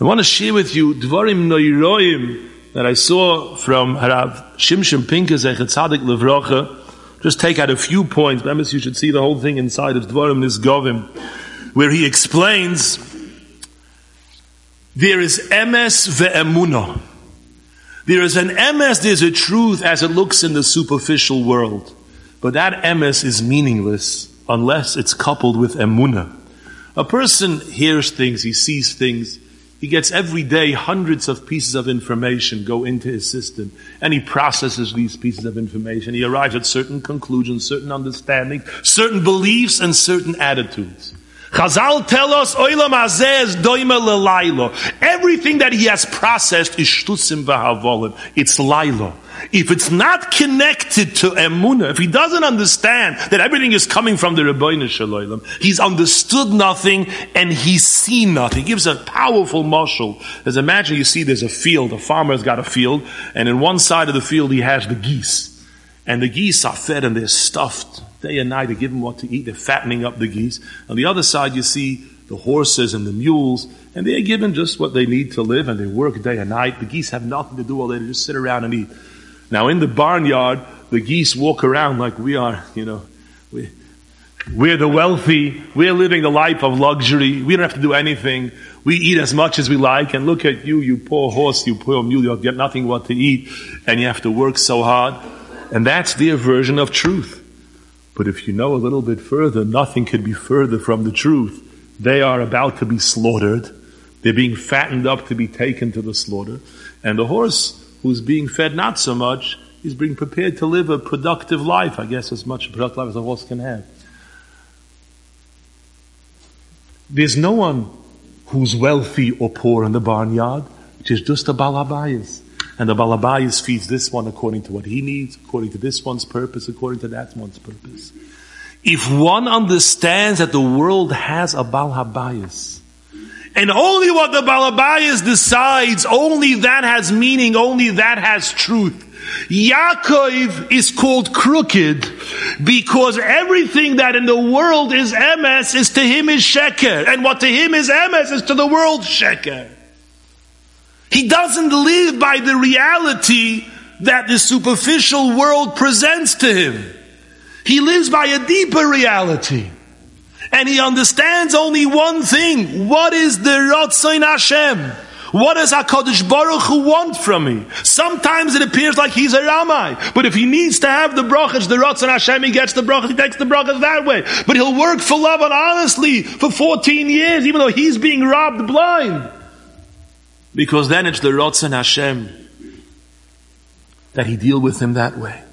I want to share with you Dvarim Noiroim that I saw from Harav Shimshon Pincus Echetzadik Levrocha. Just take out a few points. Remember, you should see the whole thing inside of Dvarim Nisgovim, where he explains there is emes ve'emunah. There is an emes, there's a truth as it looks in the superficial world. But that emes is meaningless unless it's coupled with emunah. A person hears things, he sees things, he gets every day hundreds of pieces of information go into his system, and he processes these pieces of information. He arrives at certain conclusions, certain understandings, certain beliefs, and certain attitudes. Chazal tell us, Oilam is doima. Everything that he has processed is shtusim v'havolim. It's lailo. If it's not connected to emuna, if he doesn't understand that everything is coming from the Ribbono Shel Olam, he's understood nothing and he's seen nothing. He gives a powerful marshal. As imagine you see there's a field, a farmer's got a field, and in one side of the field he has the geese. And the geese are fed and they're stuffed day and night They give them what to eat. They're fattening up the geese. On the other side, you see the horses and the mules, and they're given just what they need to live, and they work day and night. The geese have nothing to do all day; they just sit around and eat. Now, in the barnyard, the geese walk around like we are. You know, we, we're the wealthy. We're living the life of luxury. We don't have to do anything. We eat as much as we like, and look at you, you poor horse, you poor mule. You have nothing what to eat, and you have to work so hard. And that's their version of truth. But if you know a little bit further, nothing could be further from the truth. They are about to be slaughtered. They're being fattened up to be taken to the slaughter. And the horse who's being fed not so much is being prepared to live a productive life, I guess as much a productive life as a horse can have. There's no one who's wealthy or poor in the barnyard, which is just a balabayas. And the Balabayas feeds this one according to what he needs, according to this one's purpose, according to that one's purpose. If one understands that the world has a Balabayas, and only what the Balabayas decides, only that has meaning, only that has truth. Yaakov is called crooked because everything that in the world is emes is to him is sheker, and what to him is emes is to the world sheker. He doesn't live by the reality that the superficial world presents to him. He lives by a deeper reality. And he understands only one thing. What is the Ratzon Hashem? What does HaKadosh Baruch Hu want from me? Sometimes it appears like he's a Ramai. But if he needs to have the brachas, the Ratzon Hashem, he gets the brachas, he takes the brachas that way. But he'll work for Lavan honestly for 14 years, even though he's being robbed blind. Because then it's the Ratzon Hashem that he deal with him that way.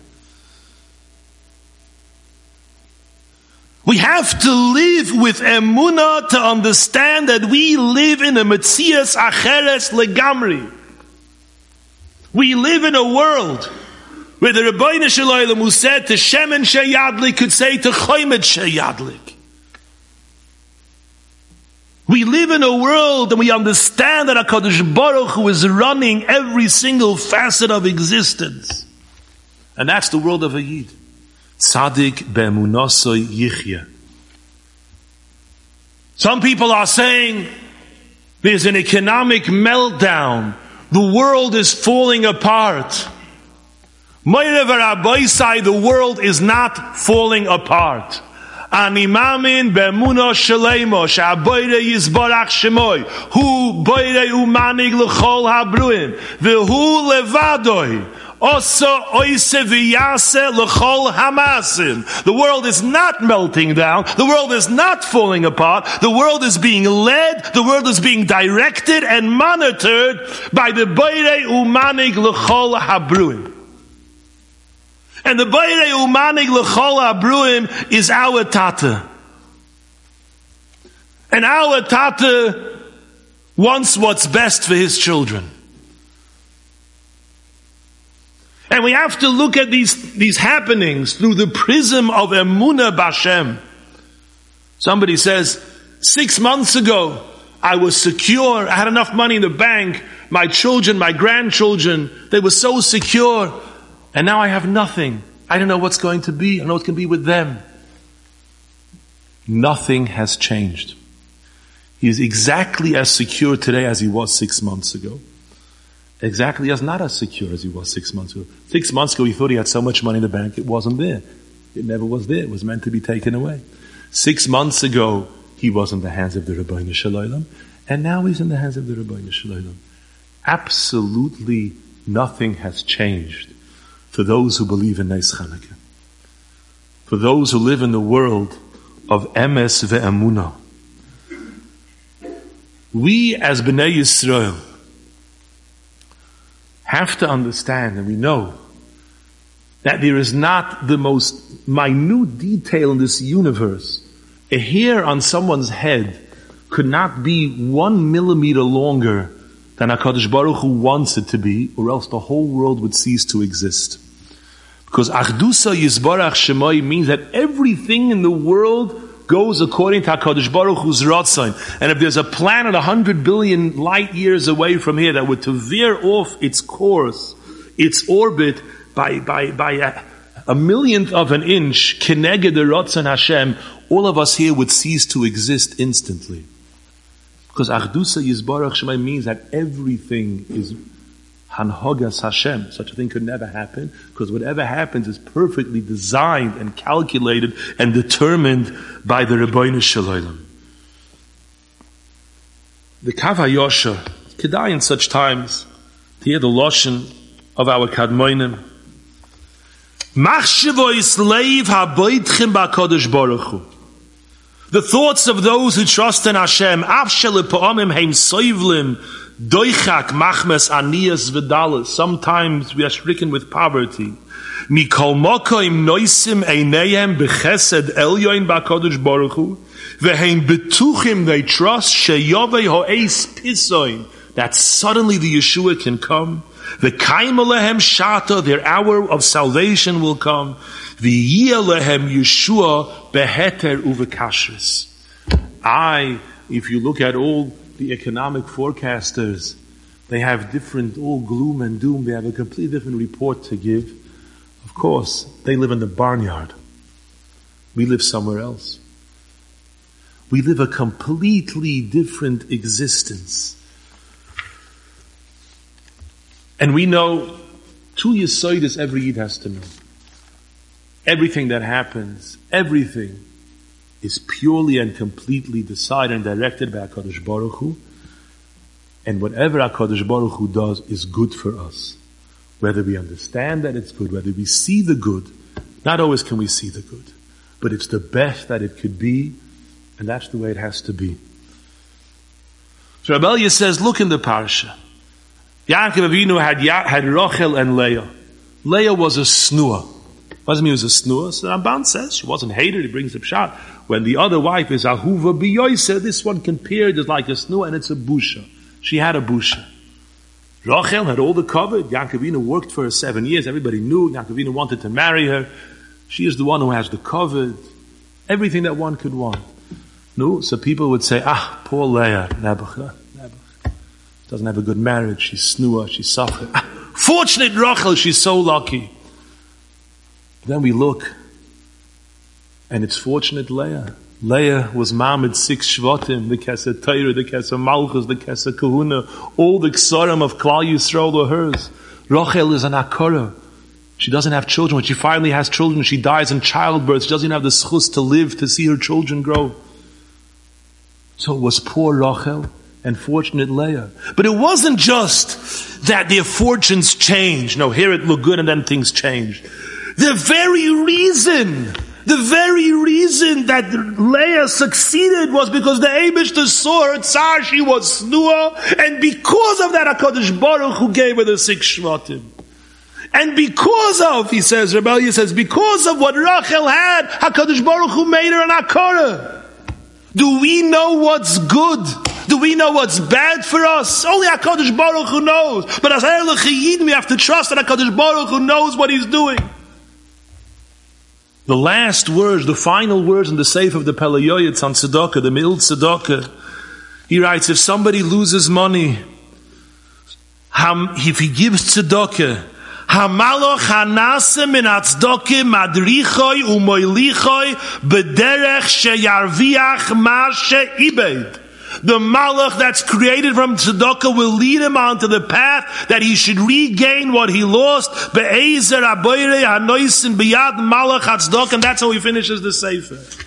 We have to live with emuna to understand that we live in a Metzias Acheres Legamri. We live in a world where the Ribbono Shel Olam who said to Shemen Sheyadlik could say to Choymet Sheyadlik. We live in a world and we understand that HaKadosh Baruch Hu is running every single facet of existence. And that's the world of a Yid. Tzadik be'emunosoi yichya. Some people are saying there's an economic meltdown. The world is falling apart. The world is not falling apart. אני מאמין באמונה שלמה שהבוירה יסבורך שמוי הוא בוירה ומנהיג לכל הברואים והוא לבדוי The world is not melting down. The world is not falling apart. The world is being led. The world is being directed and monitored by the Beire Umanig l'chol habruim. And the Bayre Umanig L'chol Abruim is our Tata. And our Tata wants what's best for his children. And we have to look at these, these happenings through the prism of Emunah Bashem. Somebody says, six months ago, I was secure. I had enough money in the bank. My children, my grandchildren, they were so secure. And now I have nothing. I don't know what's going to be. I don't know what's going to be with them. Nothing has changed. He is exactly as secure today as he was six months ago. Exactly as not as secure as he was six months ago. Six months ago, he thought he had so much money in the bank, it wasn't there. It never was there. It was meant to be taken away. Six months ago, he was in the hands of the Ribbono Shel Olam, and now he's in the hands of the Ribbono Shel Olam. Absolutely nothing has changed for those who believe in Neis Chanukah. For those who live in the world of Emes ve'emunah. We as Bnei Yisrael have to understand and we know that there is not the most minute detail in this universe. A hair on someone's head could not be one millimeter longer than HaKadosh Baruch Hu wants it to be, or else the whole world would cease to exist. Because Achdusa Yisbarach Shemai means that everything in the world goes according to HaKadosh Baruch Hu's Ratzon. And if there's a planet a hundred billion light years away from here that were to veer off its course, its orbit by, by, by a, a millionth of an inch, Keneged the Ratzon Hashem, all of us here would cease to exist instantly. Because Achdusa Yisbarach Shemai means that everything is Hanhogas Hashem. Such a thing could never happen because whatever happens is perfectly designed and calculated and determined by the Ribbono Shel Olam. The Kavayosha, Kedai in such times, to hear the Loshen of our Kadmoinim. The thoughts of those who trust in Hashem, Doichak machmes anias vidalis. Sometimes we are stricken with poverty. Mikol mokoim noisim einayem bechesed elyoin ba'kodesh baruch hu. Betuchim they trust sheyovei ho'eis pisoin. That suddenly the Yeshua can come. The kaimalehem shata, their hour of salvation will come. The lehem Yeshua beheter uvekashris. I, if you look at all the economic forecasters, they have different, all gloom and doom. They have a completely different report to give. Of course, they live in the barnyard. We live somewhere else. We live a completely different existence. And we know two Yesoidas every Yid has to know. Everything that happens, everything is purely and completely decided and directed by HaKadosh Baruch Hu. And whatever HaKadosh Baruch Hu does is good for us. Whether we understand that it's good, whether we see the good, not always can we see the good, but it's the best that it could be, and that's the way it has to be. So Rabbelia says, look in the parsha. Yaakov Avinu had, had Rachel and Leah. Leah was a snua. What does it mean was a snua? So Ramban says she wasn't hated. He brings up shot. When the other wife is ahuva biyoisa, this one compared is like a snua and it's a busha. She had a busha. Rachel had all the covered. Yaakov Avinu worked for her seven years. Everybody knew Yaakov Avinu wanted to marry her. She is the one who has the covered. Everything that one could want. No, so people would say, ah, poor Leah, Nebuch, Nebuch. Doesn't have a good marriage. She's snua. She's suffering. Ah, fortunate Rachel, she's so lucky. Then we look, and it's fortunate Leah. Leah was Mamid six Shvatim, the Kesa Torah, the Kesa Malchus, the Kesa Kahuna, all the Ksarim of Klal Yisrael are hers. Rachel is an Akara. She doesn't have children. When she finally has children, she dies in childbirth. She doesn't have the schus to live to see her children grow. So it was poor Rachel and fortunate Leah. But it wasn't just that their fortunes changed. No, here it looked good and then things changed. The very reason, the very reason that Leah succeeded was because the Abish saw her tsar, she was snua, and because of that HaKadosh Baruch Hu gave her the six Shvatim. And because of, he says, Rebellion says, because of what Rachel had, HaKadosh Baruch Hu made her an Akara. Do we know what's good? Do we know what's bad for us? Only HaKadosh Baruch Hu knows. But as Chayid, we have to trust that HaKadosh Baruch Hu knows what he's doing. The last words, the final words in the sefer of the Pele Yoetz on Tzedakah, the Mild Tzedakah, he writes, if somebody loses money, if he gives Tzedakah, Hamaloch hanase min atzdokah madrichoi umoilichoi bederech sheyarviach ma sheibed. The malach that's created from tzedakah will lead him onto the path that he should regain what he lost. Be'ezer abayre hanoisin biyad malach tzedakah, and that's how he finishes the sefer.